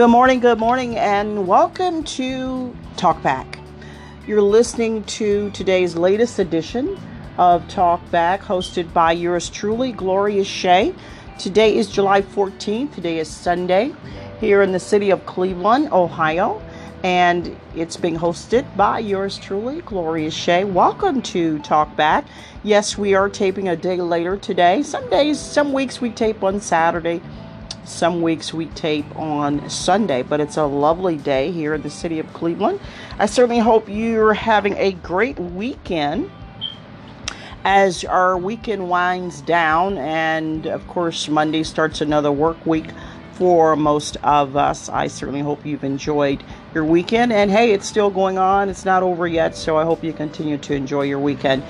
Good morning, good morning, and welcome to Talkback. You're listening to today's latest edition of Talkback, hosted by yours truly, Gloria Shea. Today is July 14th. Today is Sunday here in the city of Cleveland, Ohio, and it's being hosted by yours truly, Gloria Shea. Welcome to Talkback. Yes, we are taping a day later today. Some days, some weeks we tape on Saturday some weeks we tape on Sunday, but it's a lovely day here in the city of Cleveland. I certainly hope you're having a great weekend as our weekend winds down, and of course, Monday starts another work week for most of us. I certainly hope you've enjoyed your weekend, and hey, it's still going on, it's not over yet, so I hope you continue to enjoy your weekend.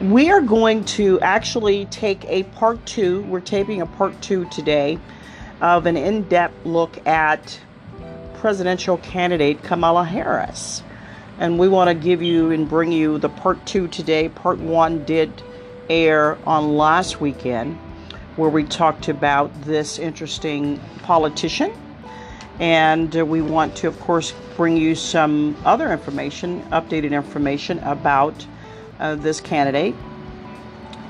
We are going to actually take a part two. We're taping a part two today of an in depth look at presidential candidate Kamala Harris. And we want to give you and bring you the part two today. Part one did air on last weekend, where we talked about this interesting politician. And we want to, of course, bring you some other information, updated information about uh, this candidate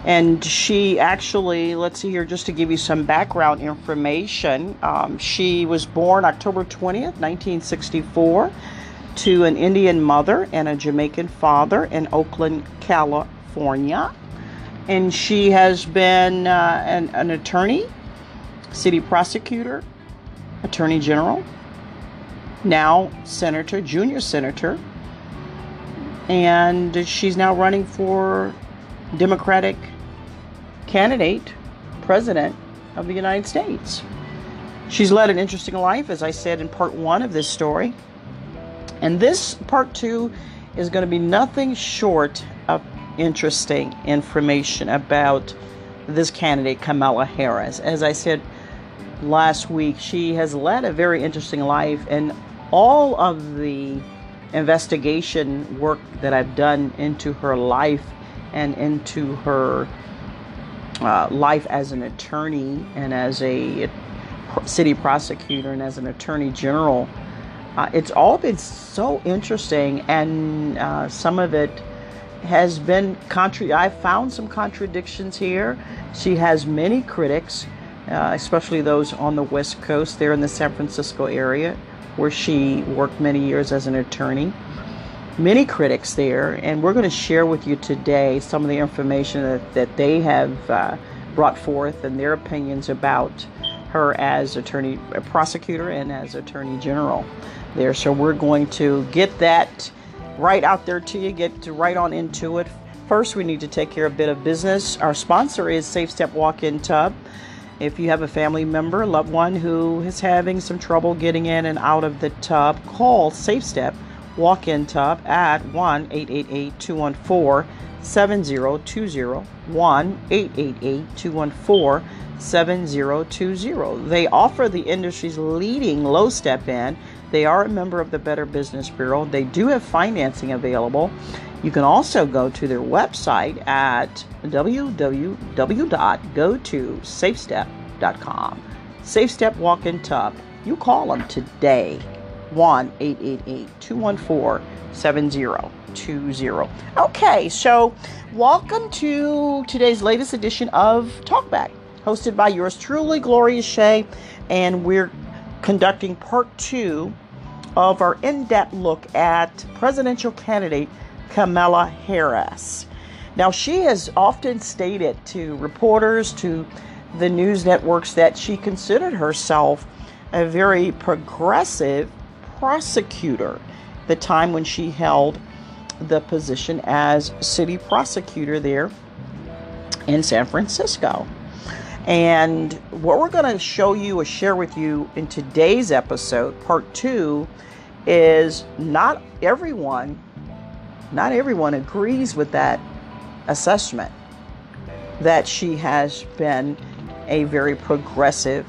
and she actually let's see here just to give you some background information um, she was born october 20th 1964 to an indian mother and a jamaican father in oakland california. And she has been uh, an, an attorney city prosecutor attorney general now senator junior senator. And she's now running for democratic candidate, president of the United States. She's led an interesting life, as I said in part one of this story. And this part two is going to be nothing short of interesting information about this candidate, Kamala Harris. As I said last week, she has led a very interesting life, and all of the investigation work that I've done into her life and into her uh, life as an attorney and as a city prosecutor and as an attorney general. Uh, it's all been so interesting, and uh, some of it has been contra- I found some contradictions here. She has many critics, uh, especially those on the West Coast, there in the San Francisco area, where she worked many years as an attorney many critics there, and we're going to share with you today some of the information that, that they have uh, brought forth and their opinions about her as attorney prosecutor and as attorney general there. So we're going to get that right out there to you, get right on into it. First, we need to take care of a bit of business. Our sponsor is Safe Step Walk-In Tub. If you have a family member, loved one who is having some trouble getting in and out of the tub, call Safe Step walk in tub at 1 888 214 7020. 1 888 214 7020. They offer the industry's leading low step in. They are a member of the Better Business Bureau. They do have financing available. You can also go to their website at www.gotosafestep.com. Safe Step Walk in Tub. You call them today. 1 888 214 7020. Okay, so welcome to today's latest edition of Talkback, hosted by yours truly, Gloria Shea, and we're conducting part two of our in depth look at presidential candidate Kamala Harris. Now, she has often stated to reporters, to the news networks, that she considered herself a very progressive prosecutor, the time when she held the position as city prosecutor there in San Francisco. And what we're going to show you or share with you in today's episode, part two, is not everyone, not everyone agrees with that assessment that she has been a very progressive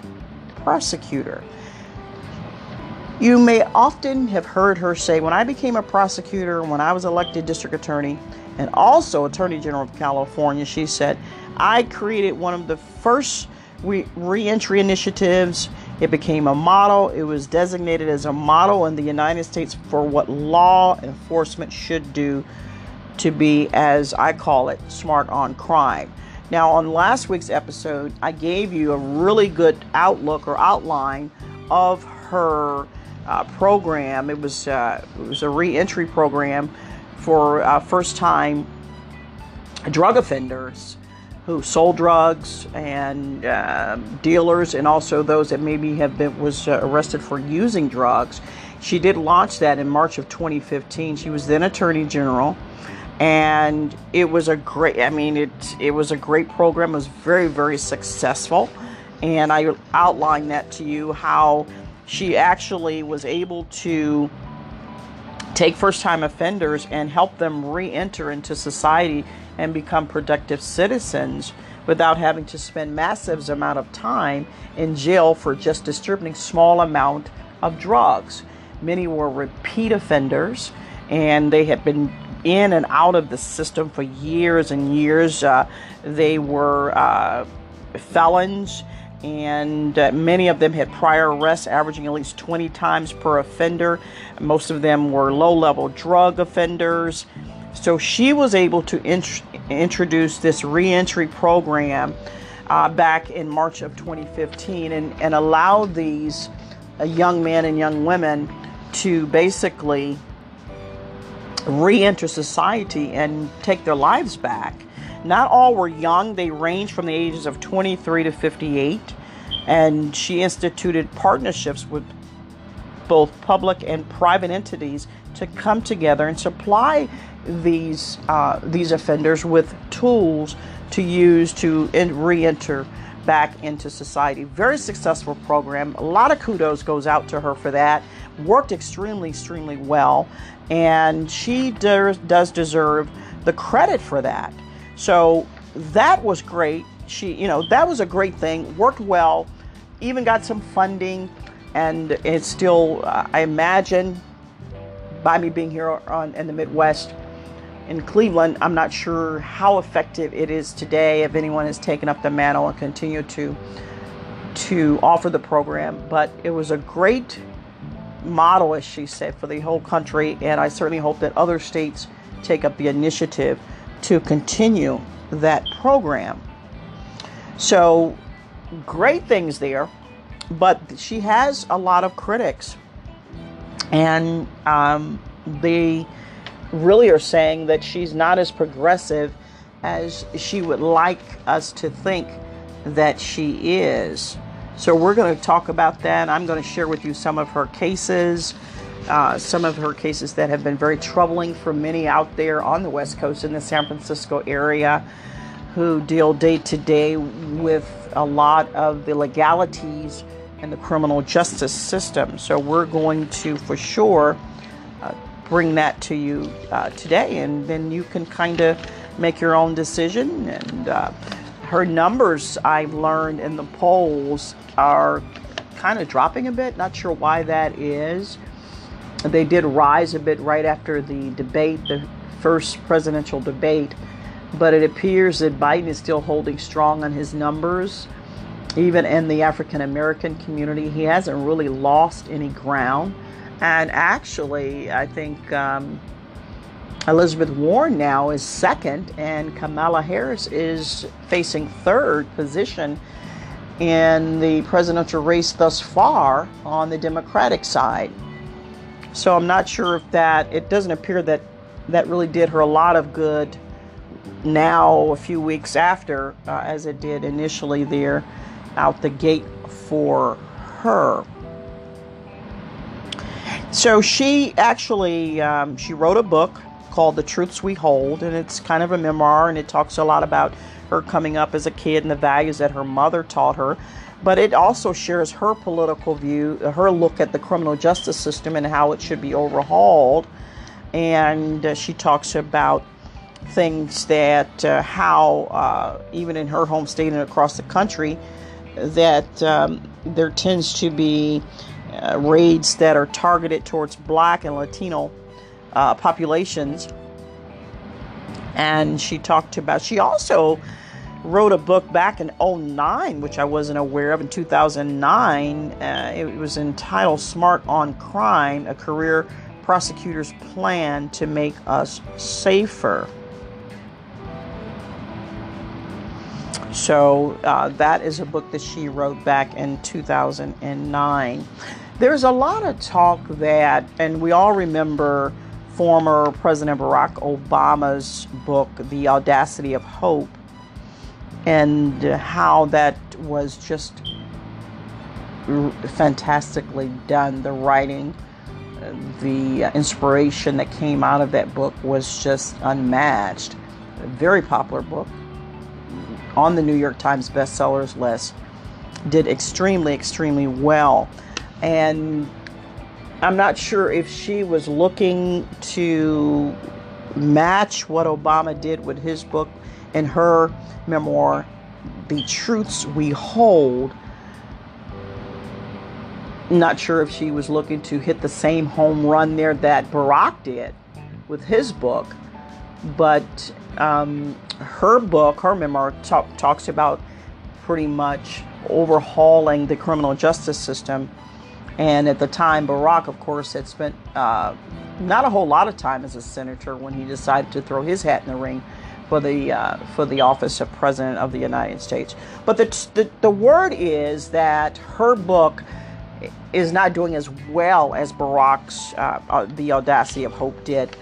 prosecutor. You may often have heard her say, When I became a prosecutor, when I was elected district attorney, and also Attorney General of California, she said, I created one of the first re- reentry initiatives It became a model. It was designated as a model in the United States for what law enforcement should do to be, as I call it, smart on crime. Now, on last week's episode, I gave you a really good outlook or outline of her uh, program. It was uh, it was a reentry program for uh, first-time drug offenders who sold drugs and uh, dealers, and also those that maybe have been was uh, arrested for using drugs. She did launch that in March of 2015. She was then Attorney General, and it was a great. I mean, it it was a great program. It was very very successful, and I outlined that to you how she actually was able to take first time offenders and help them re enter into society and become productive citizens without having to spend massive amount of time in jail for just distributing small amount of drugs. Many were repeat offenders and they had been in and out of the system for years and years. Uh, they were uh, felons and uh, many of them had prior arrests averaging at least 20 times per offender. Most of them were low level drug offenders. So she was able to int- introduce this reentry program uh, back in March of 2015 and, and allowed these uh, young men and young women to basically re enter society and take their lives back. Not all were young, they ranged from the ages of 23 to 58. And she instituted partnerships with both public and private entities to come together and supply these uh, these offenders with tools to use to re-enter back into society. Very successful program. A lot of kudos goes out to her for that. Worked extremely, extremely well, and she does deserve the credit for that. So that was great. She, you know, that was a great thing. Worked well, even got some funding, and it's still, uh, I imagine, by me being here on in the Midwest, in Cleveland, I'm not sure how effective it is today. If anyone has taken up the mantle and continue to to offer the program, but it was a great model, as she said, for the whole country, and I certainly hope that other states take up the initiative to continue that program. So, great things there, but she has a lot of critics, and um, they really are saying that she's not as progressive as she would like us to think that she is. So, we're going to talk about that. I'm going to share with you some of her cases uh, some of her cases that have been very troubling for many out there on the West Coast in the San Francisco area who deal day to day with a lot of the legalities in the criminal justice system. So we're going to, for sure, uh, bring that to you uh, today, and then you can kind of make your own decision. And uh, her numbers, I've learned in the polls, are kind of dropping a bit. Not sure why that is. They did rise a bit right after the debate, the first presidential debate, but it appears that Biden is still holding strong on his numbers. Even in the African American community, he hasn't really lost any ground. And actually, I think um, Elizabeth Warren now is second, and Kamala Harris is facing third position in the presidential race thus far on the Democratic side. So I'm not sure if that, it doesn't appear that that really did her a lot of good now, a few weeks after, uh, as it did initially there out the gate for her. So she actually um, she wrote a book called The Truths We Hold, and it's kind of a memoir, and it talks a lot about her coming up as a kid and the values that her mother taught her but it also shares her political view, her look at the criminal justice system and how it should be overhauled. And uh, she talks about things that uh, how, uh, even in her home state and across the country, that um, there tends to be uh, raids that are targeted towards black and Latino uh, populations. And she talked about, she also wrote a book back in 09, which I wasn't aware of in 2009. Uh, it was entitled Smart on Crime A Career Prosecutor's Plan to Make Us Safer. So uh, that is a book that she wrote back in 2009. There's a lot of talk that, and we all remember former President Barack Obama's book, The Audacity of Hope, and how that was just fantastically done. The writing, the inspiration that came out of that book was just unmatched. A very popular book on the New York Times bestsellers list. Did extremely, extremely well. And I'm not sure if she was looking to match what Obama did with his book in her memoir, The Truths We Hold. Not sure if she was looking to hit the same home run there that Barack did with his book, but um, her book, her memoir, talk, talks about pretty much overhauling the criminal justice system. And at the time, Barack, of course, had spent uh, not a whole lot of time as a senator when he decided to throw his hat in the ring for the uh, for the office of president of the United States. But the, the the word is that her book is not doing as well as Barack's uh, uh The Audacity of Hope did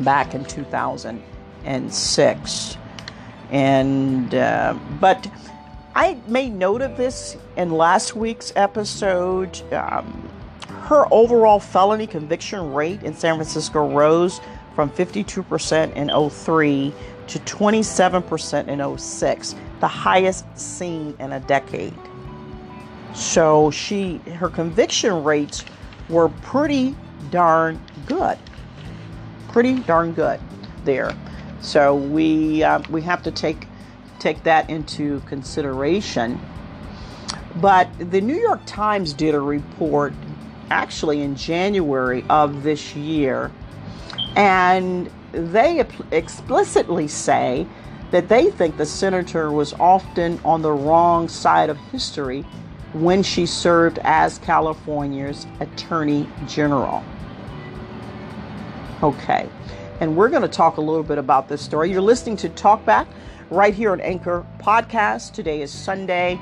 back in 2006. And uh, but I made note of this in last week's episode. Um, her overall felony conviction rate in San Francisco rose from 52% in 03 to 27% in 06, the highest seen in a decade. So she her conviction rates were pretty darn good. Pretty darn good there. So we uh, we have to take take that into consideration. But the New York Times did a report actually in January of this year and they explicitly say that they think the senator was often on the wrong side of history when she served as California's Attorney General. Okay, and we're going to talk a little bit about this story. You're listening to Talkback right here on Anchor Podcast. Today is Sunday,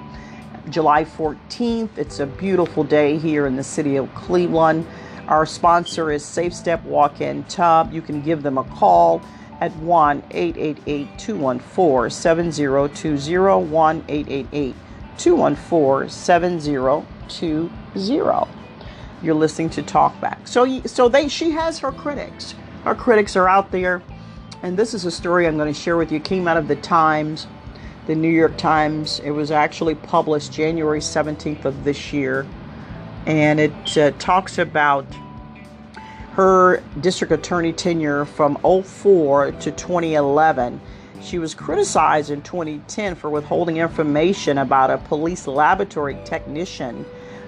July 14th. It's a beautiful day here in the city of Cleveland. Our sponsor is Safe Step Walk In Tub. You can give them a call at 1 888 214 7020. 1 888 214 7020. You're listening to Talkback. So, so they, she has her critics. Our critics are out there. And this is a story I'm going to share with you. It came out of the Times, the New York Times. It was actually published January 17th of this year and it uh, talks about her district attorney tenure from 04 to 2011. She was criticized in 2010 for withholding information about a police laboratory technician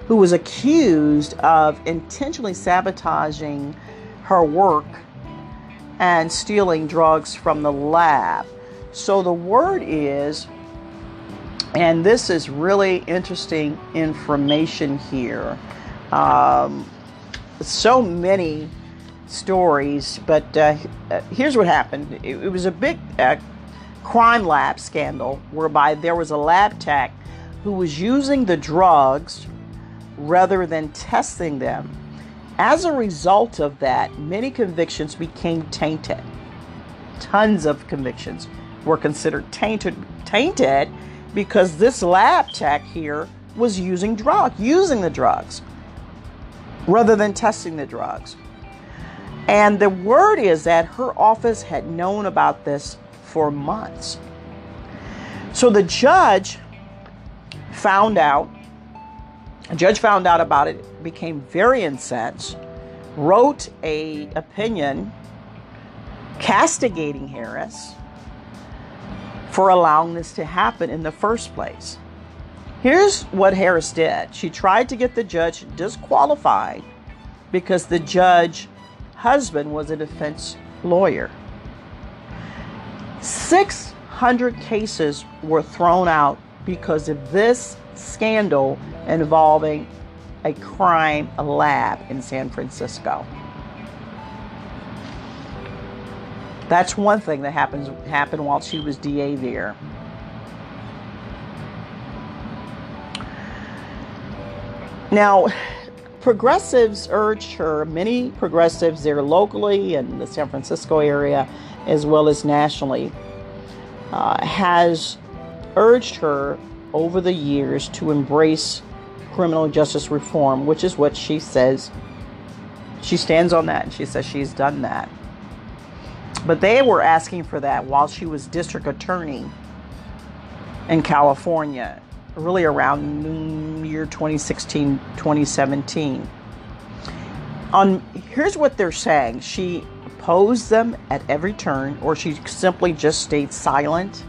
who was accused of intentionally sabotaging her work and stealing drugs from the lab. So the word is and this is really interesting information here. Um, so many stories, but uh, here's what happened it, it was a big uh, crime lab scandal whereby there was a lab tech who was using the drugs rather than testing them. As a result of that, many convictions became tainted. Tons of convictions were considered tainted, tainted because this lab tech here was using drug, using the drugs rather than testing the drugs. And the word is that her office had known about this for months. So the judge found out, a judge found out about it, became very incensed, wrote a opinion castigating Harris for allowing this to happen in the first place. Here's what Harris did she tried to get the judge disqualified because the judge husband was a defense lawyer. 600 cases were thrown out because of this scandal involving a crime lab in San Francisco. That's one thing that happens happened while she was DA there. Now, progressives urged her, many progressives there locally in the San Francisco area as well as nationally, uh, has urged her over the years to embrace criminal justice reform, which is what she says. She stands on that and she says she's done that. But they were asking for that while she was district attorney in California, really around year 2016, 2017. On here's what they're saying. She opposed them at every turn, or she simply just stayed silent.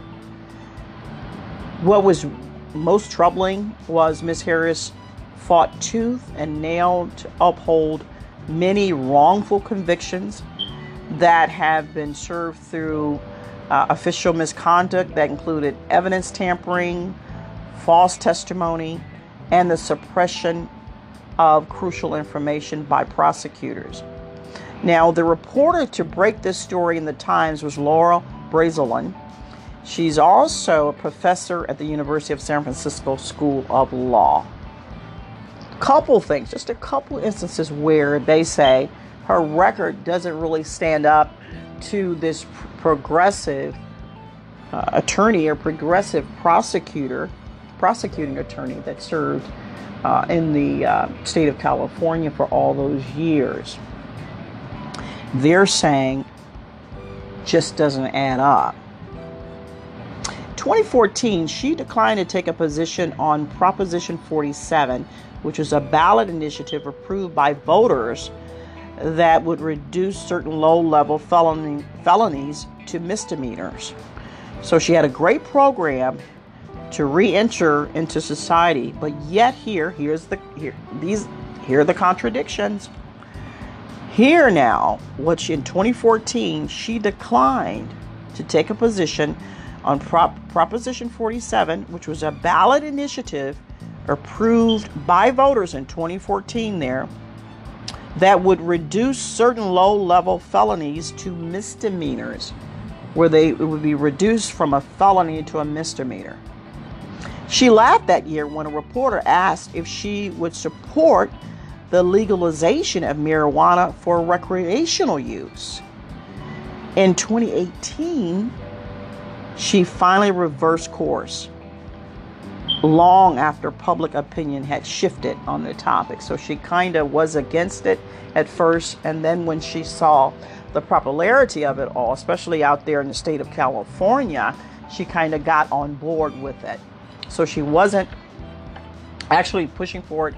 What was most troubling was Miss Harris fought tooth and nail to uphold many wrongful convictions that have been served through uh, official misconduct that included evidence tampering, false testimony, and the suppression of crucial information by prosecutors. Now, the reporter to break this story in the Times was Laura Brazelin. She's also a professor at the University of San Francisco School of Law. Couple things, just a couple instances where they say her record doesn't really stand up to this progressive uh, attorney or progressive prosecutor, prosecuting attorney that served uh, in the uh, state of California for all those years. They're saying just doesn't add up. 2014, she declined to take a position on Proposition 47, which was a ballot initiative approved by voters that would reduce certain low level felony, felonies to misdemeanors. So she had a great program to re-enter into society, but yet here, here's the here these here are the contradictions. Here now, which in 2014 she declined to take a position on Prop, Proposition 47, which was a ballot initiative approved by voters in 2014 there that would reduce certain low level felonies to misdemeanors, where they would be reduced from a felony to a misdemeanor. She laughed that year when a reporter asked if she would support the legalization of marijuana for recreational use. In 2018, she finally reversed course long after public opinion had shifted on the topic. So she kind of was against it at first, and then when she saw the popularity of it all, especially out there in the state of California, she kind of got on board with it. So she wasn't actually pushing for it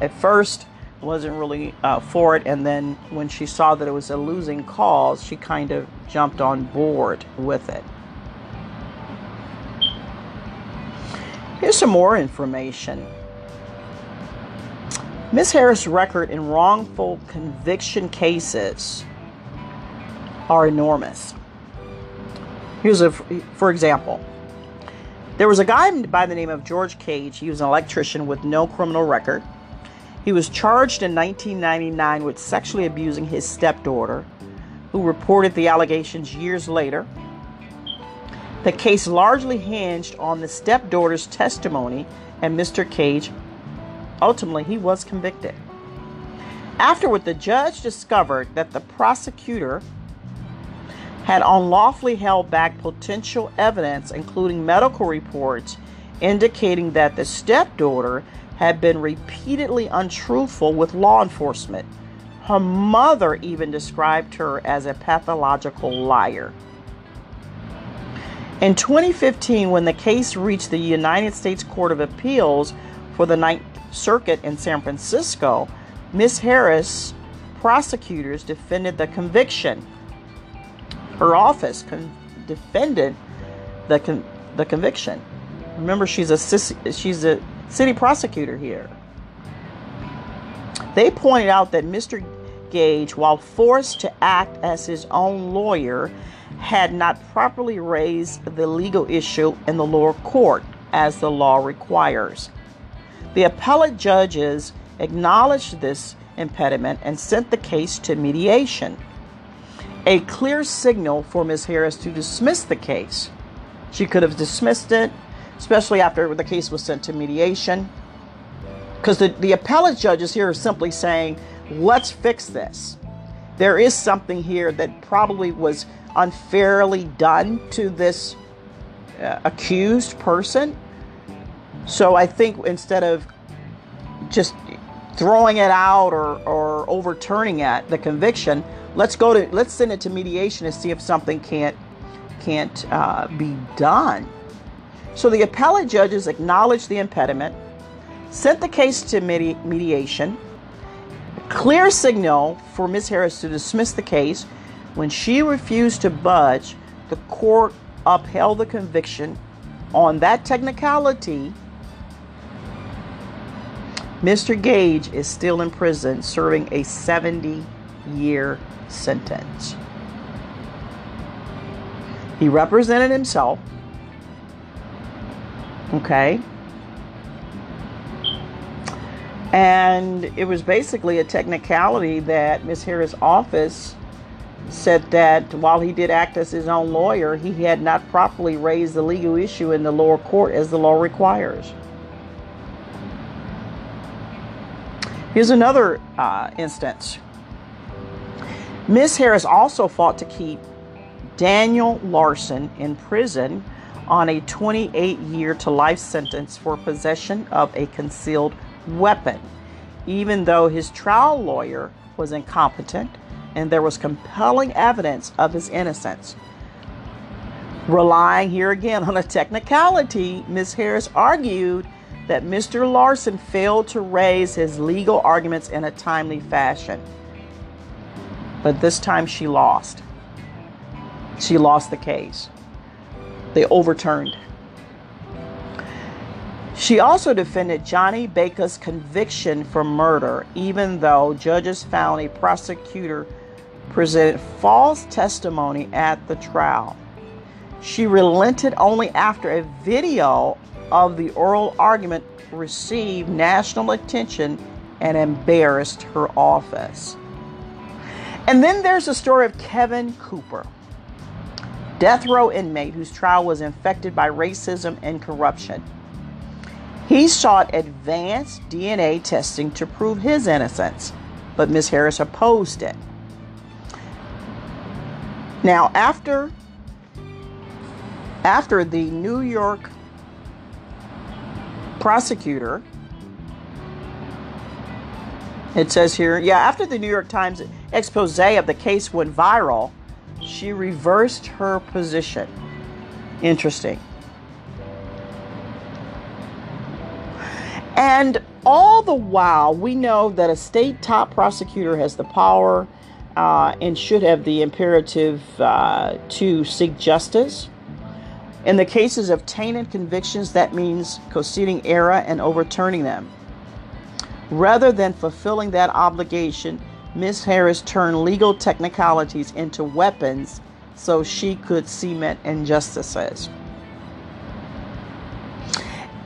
at first, wasn't really uh, for it, and then when she saw that it was a losing cause, she kind of jumped on board with it. Here's some more information. Ms. Harris' record in wrongful conviction cases are enormous. Here's a, for example, there was a guy by the name of George Gage. He was an electrician with no criminal record. He was charged in 1999 with sexually abusing his stepdaughter, who reported the allegations years later. The case largely hinged on the stepdaughter's testimony, and Mr. Gage ultimately he was convicted. Afterward, the judge discovered that the prosecutor had unlawfully held back potential evidence, including medical reports, indicating that the stepdaughter had been repeatedly untruthful with law enforcement. Her mother even described her as a pathological liar. In 2015, when the case reached the United States Court of Appeals for the Ninth Circuit in San Francisco, Ms. Harris prosecutors defended the conviction. Her office con- defended the con- the conviction. Remember, she's a she's a city prosecutor here. They pointed out that Mr. Gage, while forced to act as his own lawyer, had not properly raised the legal issue in the lower court as the law requires. The appellate judges acknowledged this impediment and sent the case to mediation. A clear signal for Ms. Harris to dismiss the case. She could have dismissed it, especially after the case was sent to mediation. Because the, the appellate judges here are simply saying, let's fix this. There is something here that probably was unfairly done to this uh, accused person. So I think instead of just throwing it out or, or overturning it, the conviction, let's go to let's send it to mediation and see if something can't can't uh, be done. So the appellate judges acknowledged the impediment, sent the case to medi- mediation. A clear signal for Ms. Harris to dismiss the case when she refused to budge, the court upheld the conviction on that technicality. Mr. Gage is still in prison serving a 70 year sentence. He represented himself. Okay. And it was basically a technicality that Miss Harris' office said that while he did act as his own lawyer, he had not properly raised the legal issue in the lower court as the law requires. Here's another uh, instance. Miss Harris also fought to keep Daniel Larson in prison on a 28 year to life sentence for possession of a concealed weapon, even though his trial lawyer was incompetent and there was compelling evidence of his innocence. Relying here again on a technicality, Ms. Harris argued that Mr. Larson failed to raise his legal arguments in a timely fashion. But this time she lost. She lost the case. They overturned. She also defended Johnny Baca's conviction for murder, even though judges found a prosecutor presented false testimony at the trial. She relented only after a video of the oral argument received national attention and embarrassed her office. And then there's the story of Kevin Cooper, death row inmate whose trial was infected by racism and corruption. He sought advanced DNA testing to prove his innocence, but Ms. Harris opposed it. Now, after after the New York prosecutor it says here, yeah, after the New York Times expose of the case went viral, she reversed her position. Interesting. And all the while, we know that a state top prosecutor has the power uh, and should have the imperative uh, to seek justice. In the cases of tainted convictions, that means conceding error and overturning them. Rather than fulfilling that obligation, Ms. Harris turned legal technicalities into weapons so she could cement injustices.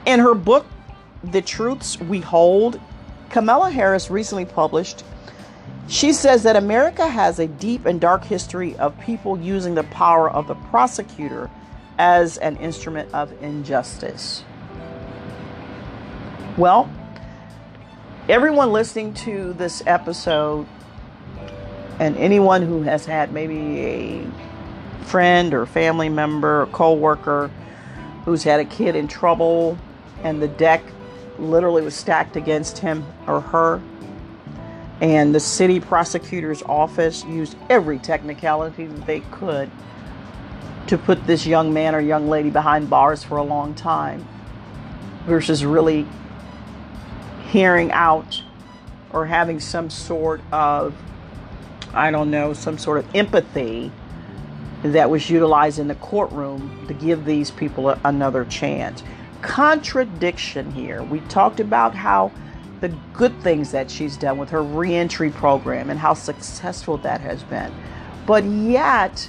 In her book, The Truths We Hold, Kamala Harris recently published she says that America has a deep and dark history of people using the power of the prosecutor as an instrument of injustice. Well, everyone listening to this episode and anyone who has had maybe a friend or family member or co-worker who's had a kid in trouble and the deck literally was stacked against him or her and the city prosecutor's office used every technicality that they could to put this young man or young lady behind bars for a long time versus really hearing out or having some sort of I don't know, some sort of empathy that was utilized in the courtroom to give these people a, another chance. Contradiction here. We talked about how the good things that she's done with her reentry program and how successful that has been. But yet,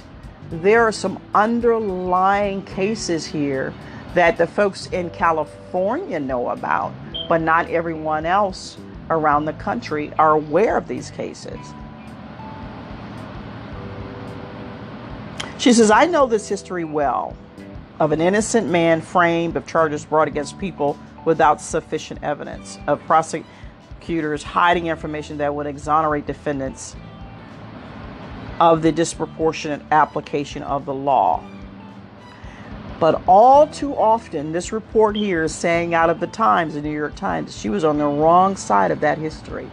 there are some underlying cases here that the folks in California know about, but not everyone else around the country are aware of these cases. She says, I know this history well of an innocent man framed of charges brought against people without sufficient evidence, of prosecutors hiding information that would exonerate defendants of the disproportionate application of the law. But all too often, this report here is saying out of the Times, the New York Times, she was on the wrong side of that history.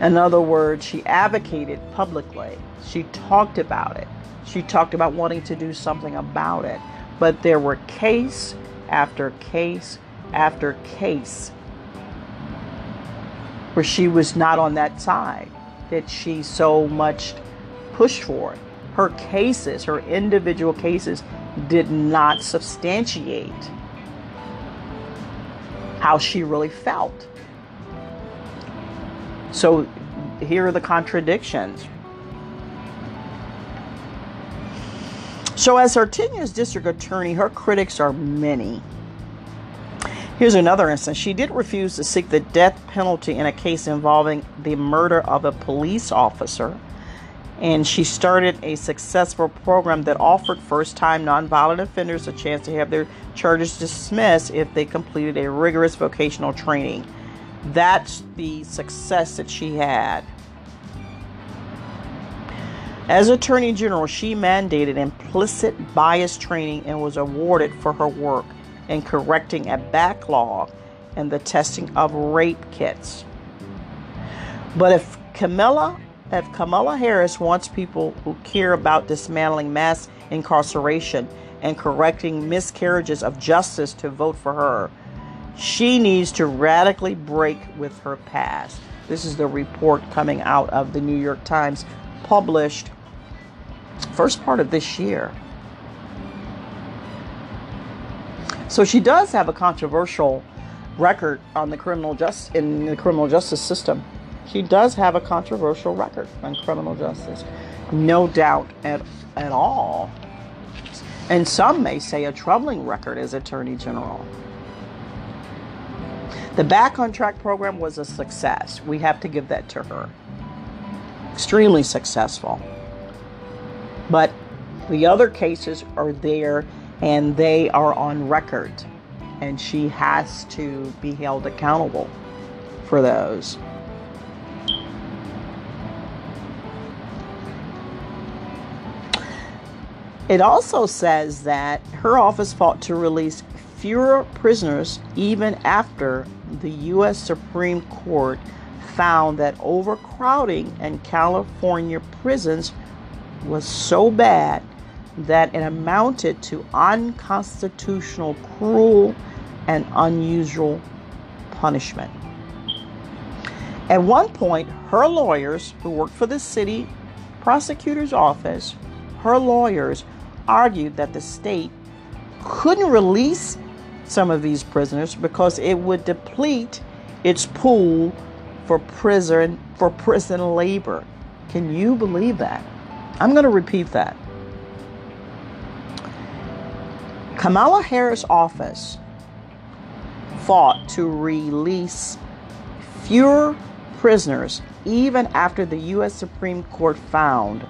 In other words, she advocated publicly, she talked about it, she talked about wanting to do something about it. But there were case after case after case where she was not on that side that she so much pushed for. Her cases, her individual cases, did not substantiate how she really felt. So here are the contradictions. So, as Artinia's district attorney, her critics are many. Here's another instance. She did refuse to seek the death penalty in a case involving the murder of a police officer and she started a successful program that offered first time nonviolent offenders a chance to have their charges dismissed if they completed a rigorous vocational training. That's the success that she had. As Attorney General, she mandated implicit bias training and was awarded for her work in correcting a backlog in the testing of rape kits. But if Camilla if Kamala Harris wants people who care about dismantling mass incarceration and correcting miscarriages of justice to vote for her, she needs to radically break with her past. This is the report coming out of the New York Times, published first part of this year. So she does have a controversial record on the criminal just in the criminal justice system. She does have a controversial record on criminal justice, no doubt at, at all. And some may say a troubling record as Attorney General. The Back on Track program was a success. We have to give that to her. Extremely successful. But the other cases are there and they are on record. And she has to be held accountable for those. It also says that her office fought to release fewer prisoners even after the U.S. Supreme Court found that overcrowding in California prisons was so bad that it amounted to unconstitutional, cruel, and unusual punishment. At one point, her lawyers, who worked for the city prosecutor's office, her lawyers argued that the state couldn't release some of these prisoners because it would deplete its pool for prison for prison labor. Can you believe that? I'm going to repeat that. Kamala Harris' office fought to release fewer prisoners even after the U.S. Supreme Court found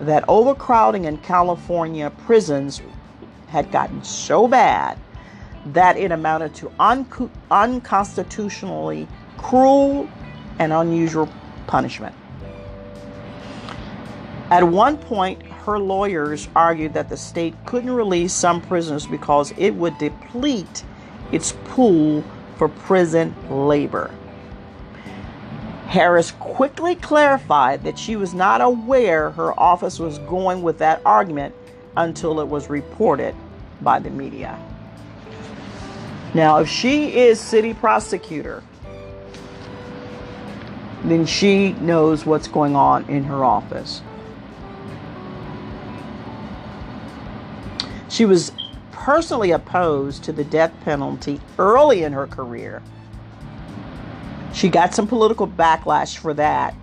that overcrowding in California prisons had gotten so bad that it amounted to un- unconstitutionally cruel and unusual punishment. At one point, her lawyers argued that the state couldn't release some prisoners because it would deplete its pool for prison labor. Harris quickly clarified that she was not aware her office was going with that argument until it was reported by the media. Now, if she is city prosecutor, then she knows what's going on in her office. She was personally opposed to the death penalty early in her career She got some political backlash for that.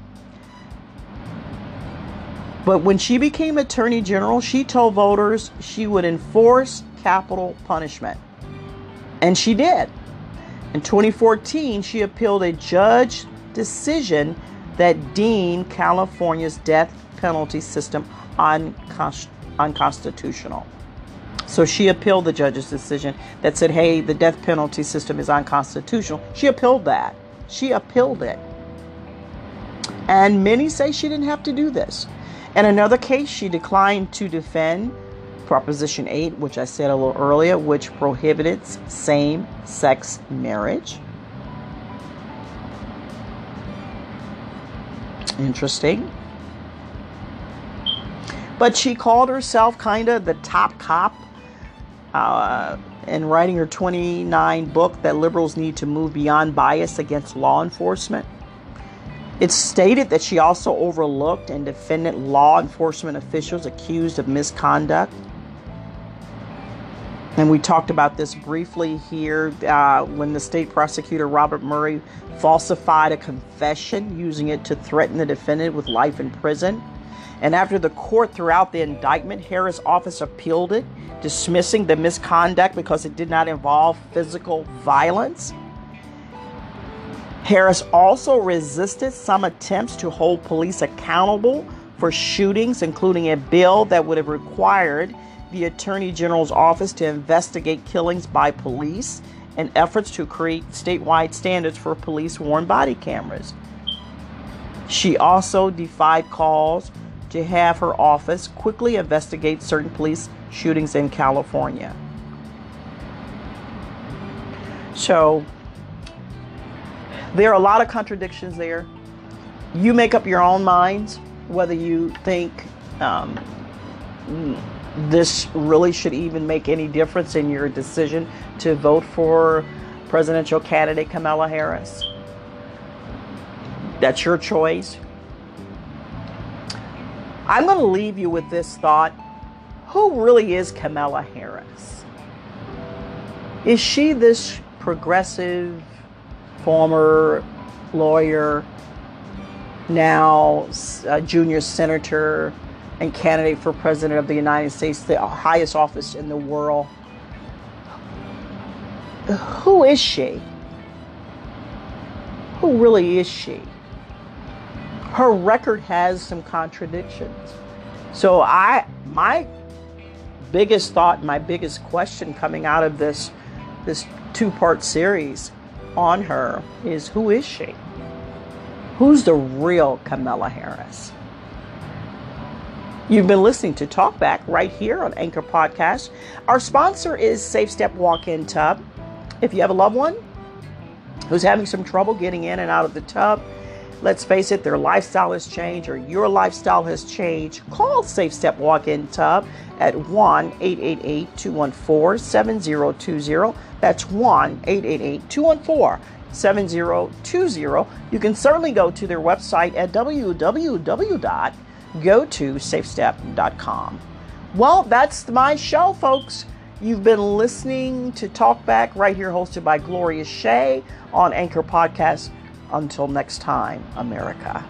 But when she became Attorney General, she told voters she would enforce capital punishment. And she did. In 2014, she appealed a judge decision that deemed California's death penalty system unconstitutional. So she appealed the judge's decision that said, hey, the death penalty system is unconstitutional. She appealed that. She appealed it. And many say she didn't have to do this. In another case, she declined to defend Proposition 8, which I said a little earlier, which prohibits same sex marriage. Interesting. But she called herself kind of the top cop uh, in writing her 29 book that liberals need to move beyond bias against law enforcement. It's stated that she also overlooked and defended law enforcement officials accused of misconduct. And we talked about this briefly here uh, when the state prosecutor Robert Murray falsified a confession, using it to threaten the defendant with life in prison. And after the court threw out the indictment, Harris' office appealed it, dismissing the misconduct because it did not involve physical violence. Harris also resisted some attempts to hold police accountable for shootings, including a bill that would have required the Attorney General's office to investigate killings by police and efforts to create statewide standards for police worn body cameras. She also defied calls to have her office quickly investigate certain police shootings in California. So, there are a lot of contradictions there. You make up your own minds whether you think um, this really should even make any difference in your decision to vote for presidential candidate Kamala Harris. That's your choice. I'm going to leave you with this thought Who really is Kamala Harris? Is she this progressive, former lawyer, now junior senator, and candidate for president of the United States, the highest office in the world? Who is she? Who really is she? Her record has some contradictions. So I my biggest thought, my biggest question coming out of this this two-part series on her is who is she? Who's the real Kamala Harris? You've been listening to Talkback right here on Anchor Podcast. Our sponsor is Safe Step Walk-In Tub. If you have a loved one who's having some trouble getting in and out of the tub, Let's face it, their lifestyle has changed or your lifestyle has changed. Call Safe Step Walk In Tub at 1 888 214 7020. That's 1 888 214 7020. You can certainly go to their website at www.gotosafestep.com. Well, that's my show, folks. You've been listening to Talkback right here, hosted by Gloria Shea on Anchor Podcast until next time, America.